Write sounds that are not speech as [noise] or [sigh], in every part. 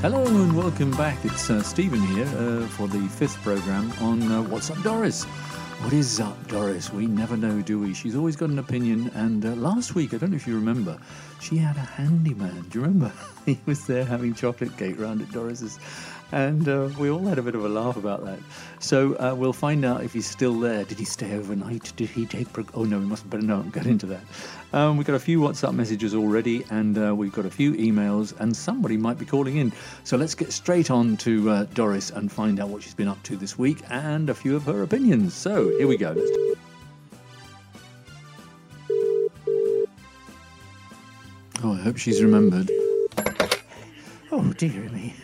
Hello and welcome back. It's uh, Stephen here uh, for the fifth program on uh, What's Up, Doris. What is up, Doris? We never know, do we? She's always got an opinion. And uh, last week, I don't know if you remember, she had a handyman. Do you remember? [laughs] he was there having chocolate cake round at Doris's. And uh, we all had a bit of a laugh about that. So uh, we'll find out if he's still there. Did he stay overnight? Did he take. Pro- oh, no, we must better not get into that. Um, we've got a few WhatsApp messages already, and uh, we've got a few emails, and somebody might be calling in. So let's get straight on to uh, Doris and find out what she's been up to this week and a few of her opinions. So here we go. Let's Oh, I hope she's remembered. Oh, dear me.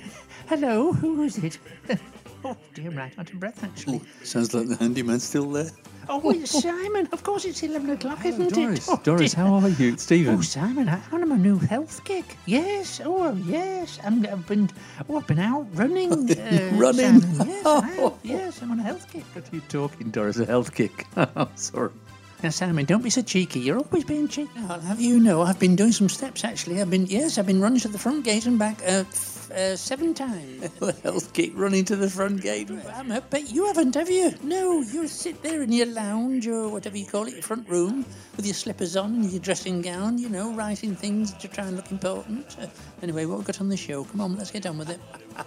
Hello, who is it? [laughs] oh, dear, I'm right out of breath, actually. Sounds like the handyman's still there. Oh, it's Simon. Of course, it's 11 o'clock, isn't Doris, it? Oh, Doris, dear. how are you? It's Stephen. Oh, Simon, I- I'm on my new health kick. Yes, oh, yes. I'm, I've been, oh, I've been out running. [laughs] Uh, running? Simon. Yes, I have. [laughs] Yes, I'm on a health kick. What are you talking, Doris? A health kick. I'm sorry. Now, Simon, don't be so cheeky. You're always being cheeky. I'll have you know, I've been doing some steps, actually. I've been, yes, I've been running to the front gate and back uh, f- uh, seven times. [laughs] Health kick running to the front gate. I bet you haven't, have you? No, you sit there in your lounge or whatever you call it, your front room, with your slippers on and your dressing gown, you know, writing things to try and look important. Uh, anyway, what we got on the show? Come on, let's get on with it. [laughs]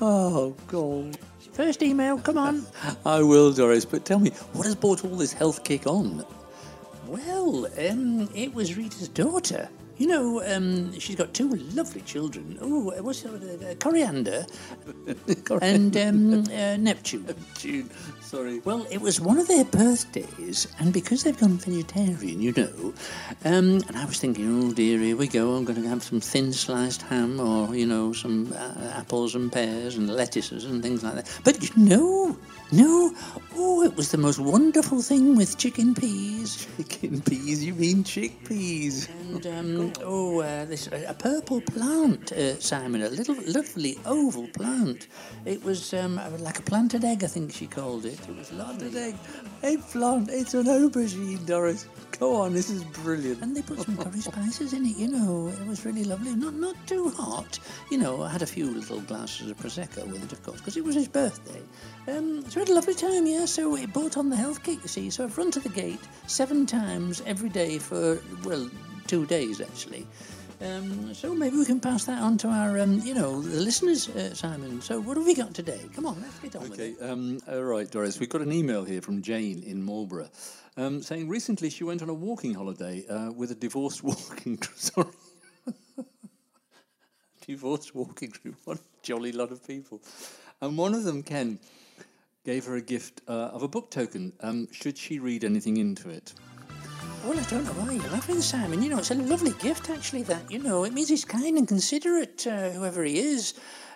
Oh, God. First email, come on. [laughs] I will, Doris, but tell me, what has brought all this health kick on? Well, um, it was Rita's daughter. You know, um, she's got two lovely children. Oh, what's her, uh, [laughs] Coriander and um, uh, Neptune. June, sorry. Well, it was one of their birthdays, and because they've gone vegetarian, you know, um, and I was thinking, oh dear, here we go. I'm going to have some thin sliced ham, or you know, some uh, apples and pears and lettuces and things like that. But you know, no, oh, it was the most wonderful thing with chicken peas. Chicken peas, you mean chickpeas? And um, oh, uh, this a purple plant, uh, Simon, a little lovely oval plant. It was um, like a planted egg, I think she called it. It was. An egg, eggplant, it's an aubergine, Doris. Go on, this is brilliant. And they put some curry [laughs] spices in it, you know. It was really lovely. Not not too hot. You know, I had a few little glasses of Prosecco with it, of course, because it was his birthday. Um, so we had a lovely time, yeah. So it bought on the health kick, you see. So I've run to the gate seven times every day for, well, two days, actually. Um, so maybe we can pass that on to our, um, you know, the listeners, uh, Simon. So what have we got today? Come on, let's get on with Okay, it. um, all right, Doris. We've got an email here from Jane in Marlborough um, saying recently she went on a walking holiday uh, with a divorced [laughs] walking. Sorry. [laughs] divorced walking group. What a jolly lot of people. And one of them, Ken, gave her a gift uh, of a book token. Um, should she read anything into it? Well, I don't know why you're laughing, Simon. You know, it's a lovely gift, actually, that, you know. It means he's kind and considerate, uh, whoever he is.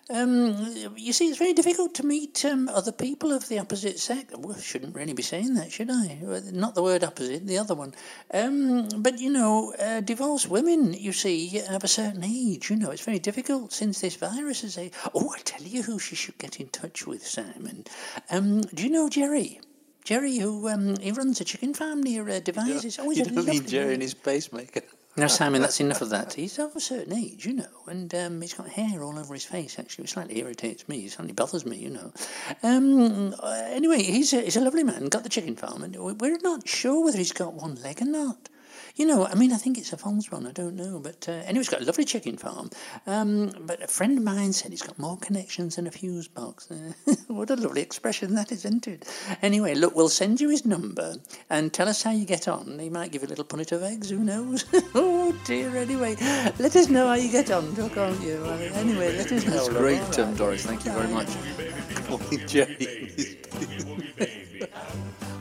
Um, you see, it's very difficult to meet um, other people of the opposite sex. Well, I shouldn't really be saying that, should I? Not the word opposite, the other one. Um, but, you know, uh, divorced women, you see, have a certain age. You know, it's very difficult since this virus is a... Oh, I tell you who she should get in touch with, Simon. Um, do you know Jerry? Jerry, who um, he runs a chicken farm near uh, Devizes. Oh, he's you a don't mean Jerry and his pacemaker. Now, Simon, that's enough of that. He's of a certain age, you know, and um, he's got hair all over his face, actually, which slightly irritates me. It slightly bothers me, you know. Um, anyway, he's a, he's a lovely man, got the chicken farm, and we're not sure whether he's got one leg or not. You know, I mean, I think it's a false one, I don't know. But uh, anyway, he's got a lovely chicken farm. Um, but a friend of mine said he's got more connections than a fuse box. [laughs] what a lovely expression that is, isn't it? Anyway, look, we'll send you his number and tell us how you get on. He might give you a little punnet of eggs, who knows? [laughs] oh dear, anyway. Let us know how you get on, Doc, can't you? Uh, anyway, let us know. That's great, all um, right. Doris. Thank you very much. [laughs] Calling Jerry.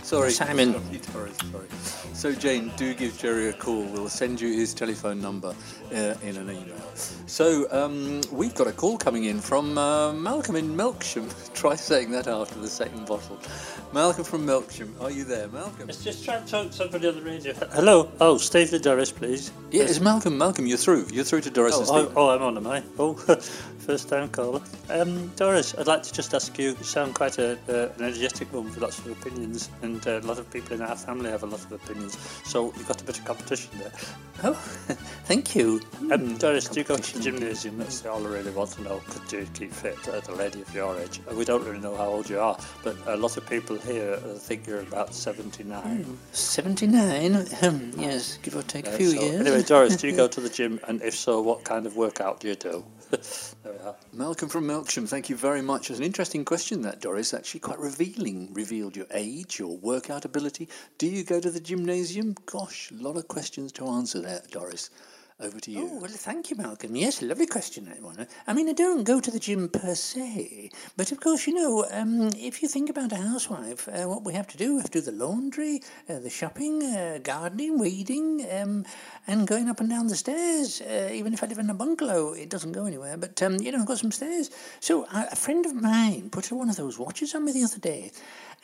sorry, Simon. Sorry, Doris, sorry. So, Jane, do give Jerry a call. We'll send you his telephone number uh, in an email. So, um, we've got a call coming in from uh, Malcolm in Melksham. [laughs] Try saying that after the second bottle. Malcolm from Melksham. Are you there, Malcolm? Let's just try and talk to somebody on the radio. Hello. Oh, Steve the Doris, please. Yeah, it's Malcolm. Malcolm, you're through. You're through to Doris and Oh, Stephen. oh, oh, I'm on, am I? Oh, [laughs] first time caller. Um, Doris, I'd like to just ask you, you sound quite a, uh, an energetic woman with lots of opinions, and uh, a lot of people in our family have a lot of opinions. So you've got a bit of competition there. Oh, [laughs] thank you. Um, Doris, do you go to the gymnasium? That's all I really want to know. Could you keep fit at a lady of your age? We don't really know how old you are, but a lot of people here uh, think you're about 79. 79? Um, yes, give or take a few so years. Anyway, Doris, do you go [laughs] to the gym? And if so, what kind of workout do you do? There we are. Malcolm from Melksham, thank you very much. It's an interesting question, that, Doris. Actually, quite revealing. Revealed your age, your workout ability. Do you go to the gymnasium? Gosh, a lot of questions to answer there, Doris. Over to you. Oh, well, thank you, Malcolm. Yes, a lovely question, that one. I mean, I don't go to the gym per se, but of course, you know, um, if you think about a housewife, uh, what we have to do, we have to do the laundry, uh, the shopping, uh, gardening, weeding, um, and going up and down the stairs. Uh, even if I live in a bungalow, it doesn't go anywhere, but, um, you know, I've got some stairs. So a friend of mine put one of those watches on me the other day,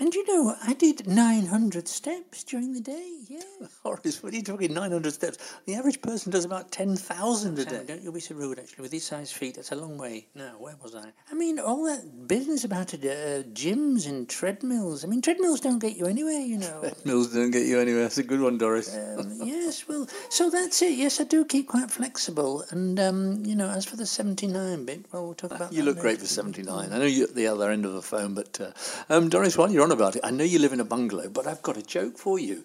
and you know, I did 900 steps during the day, yeah. [laughs] Horace, what are you talking? 900 steps. The average person does about 10,000 a day. don't you be so rude, actually. With these size feet, that's a long way. No, where was I? I mean, all that business about it, uh, gyms and treadmills. I mean, treadmills don't get you anywhere, you know. Mills don't get you anywhere. That's a good one, Doris. Um, [laughs] yes, well, so that's it. Yes, I do keep quite flexible. And, um, you know, as for the 79 bit, well, we'll talk about You that look great for 79. I know you're at the other end of the phone, but uh, um, Doris, while you're on about it, I know you live in a bungalow, but I've got a joke for you.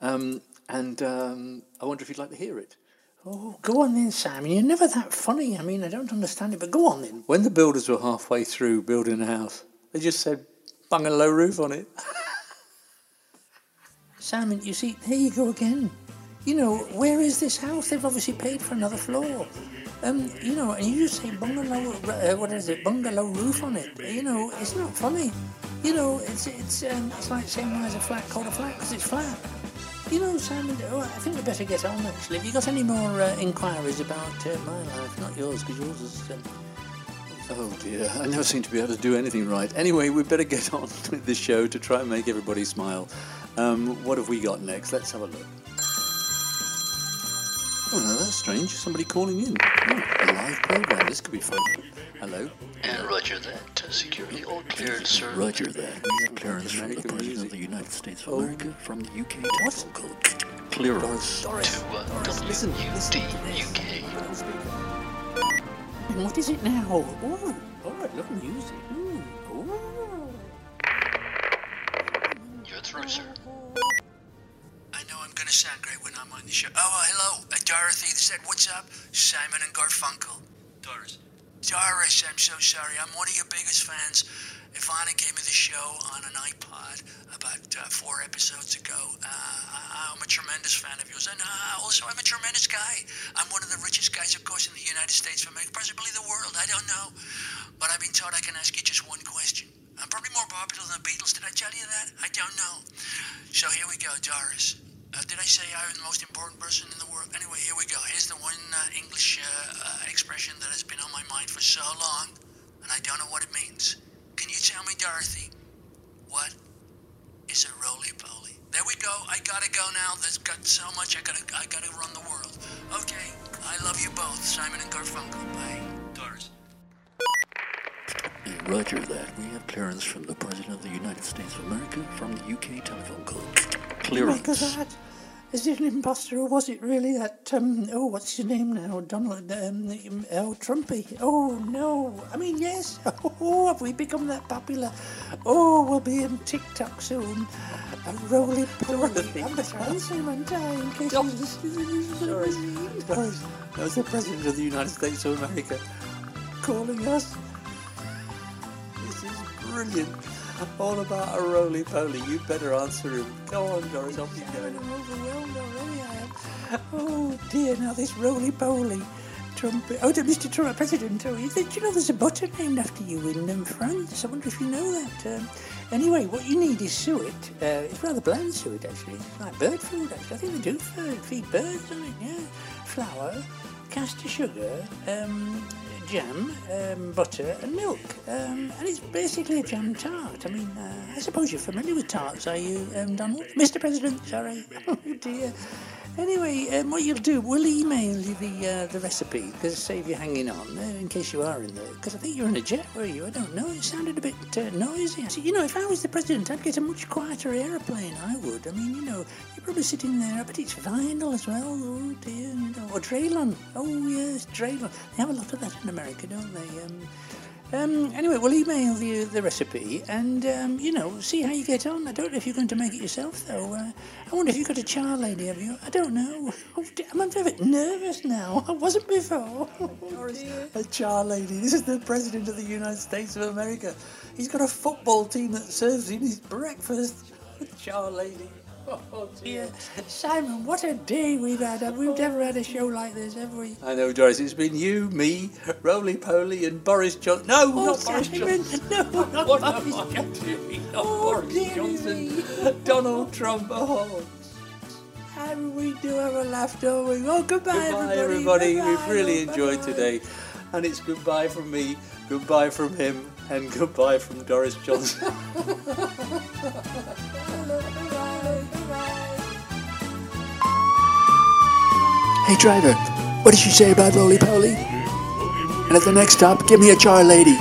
Um, and um, I wonder if you'd like to hear it. Oh, go on then, Simon. You're never that funny. I mean, I don't understand it, but go on then. When the builders were halfway through building a house, they just said bungalow roof on it. [laughs] Simon, you see, there you go again. You know, where is this house? They've obviously paid for another floor. Um, you know, and you just say bungalow, uh, what is it, bungalow roof on it. You know, it's not funny. You know, it's it's um, it's like saying why is a flat called a flat because it's flat. You know, Simon, oh, I think we better get on actually. Have you got any more uh, inquiries about uh, my life? Not yours, because yours is. Um, Oh dear, I never seem to be able to do anything right. Anyway, we'd better get [laughs] on with the show to try and make everybody smile. Um, what have we got next? Let's have a look. Oh no, that's strange. Somebody calling in. Oh, a live program. This could be fun. Hello. And roger that. Security all cleared, sir. Roger that. We have clearance from the President music. of the United States of Oh. America from the UK telephone code. Clearance. Doris. To uh, Doris, listen, listen to WD this. UK. Put it on speaker. and what is it now? Oh, oh, I love music. Ooh, ooh. You're through, sir. I know I'm going to sound great when I'm on the show. Oh, hello, uh, Dorothy. They said, "What's up, Simon and Garfunkel?" Doris. Doris, I'm so sorry. I'm one of your biggest fans. Ivana gave me the show on an iPod about uh, four episodes ago. Uh, I'm a tremendous fan of yours, and uh, also I'm a tremendous guy. I'm one of the richest guys, of course, in the United States of America, possibly the world. I don't know, but I've been told I can ask you just one question. I'm probably more popular than the Beatles. Did I tell you that? I don't know. So here we go, Doris. Uh, did I say I'm the most important person in the world? Anyway, here we go. Here's the one uh, English uh, uh, expression that has been on my mind for so long, and I don't know what it means. Can you tell me, Dorothy, what is a roly poly? There we go. I gotta go now. There's got so much. I gotta, I gotta run the world. Okay. I love you both, Simon and Garfunkel. Bye, roger that. We have clearance from the President of the United States of America from the UK telephone code. Clearance. that? Is it an imposter or was it really that, um, oh, what's his name now? Donald, um, oh, Trumpy. Oh, no. I mean, yes. [laughs] Oh, have we become that popular? Oh, we'll be in TikTok soon. A roly poly. I'm better answer him on time in case he's listening. Doris, Doris, that's the President of the United States of America calling us. Brilliant. All about a roly poly. You better answer him. Go on, Doris. Off you go. Oh, dear, now this roly poly. Trump, oh, to Mr. Trump, President, oh, you think, you know, there's a butter named after you in um, France. I wonder if you know that. Um, anyway, what you need is suet. Uh, it's rather bland suet, actually. It's like bird food, actually. I think they do feed birds, don't they? Yeah. Flour, caster sugar, um, jam, um, butter, and milk. Um, and it's basically a jam tart. I mean, uh, I suppose you're familiar with tarts, are you, um, Donald? Mr. President, sorry. [laughs] Oh, dear. Anyway, um, what you'll do, we'll email you the uh, the recipe to save you hanging on uh, in case you are in there. Because I think you're in a jet, were you? I don't know. It sounded a bit uh, noisy. So, you know, if I was the president, I'd get a much quieter aeroplane. I would. I mean, you know, you're probably sitting there. but it's vinyl as well. Oh dear. You know, or Draylon. Oh yes, Draylon. They have a lot of that in America, don't they? Um, um, anyway, we'll email you the recipe and, um, you know, see how you get on. I don't know if you're going to make it yourself, though. Uh, I wonder if you've got a char lady, have you? I don't know. Oh, I'm a bit nervous now. I wasn't before. [laughs] a char lady. This is the President of the United States of America. He's got a football team that serves him his breakfast. A char lady. [laughs] Oh dear. Simon, what a day we've had. We've oh, never had a show like this, have we? I know, Doris. It's been you, me, Roly Poly, and Boris Johnson. No, Oh, not Boris Johnson. [laughs] no, not What Boris am I Johnson. doing? Not Oh, Boris dearie Johnson. Donald Trump. Oh. How we do have a laugh, don't we? Oh, goodbye, Goodbye, everybody. everybody. Goodbye, We've really oh, enjoyed bye-bye. today. And it's goodbye from me, goodbye from him, and goodbye from Doris Johnson. [laughs] Hey, driver, what did she say about roly poly? And at the next stop, give me a char lady.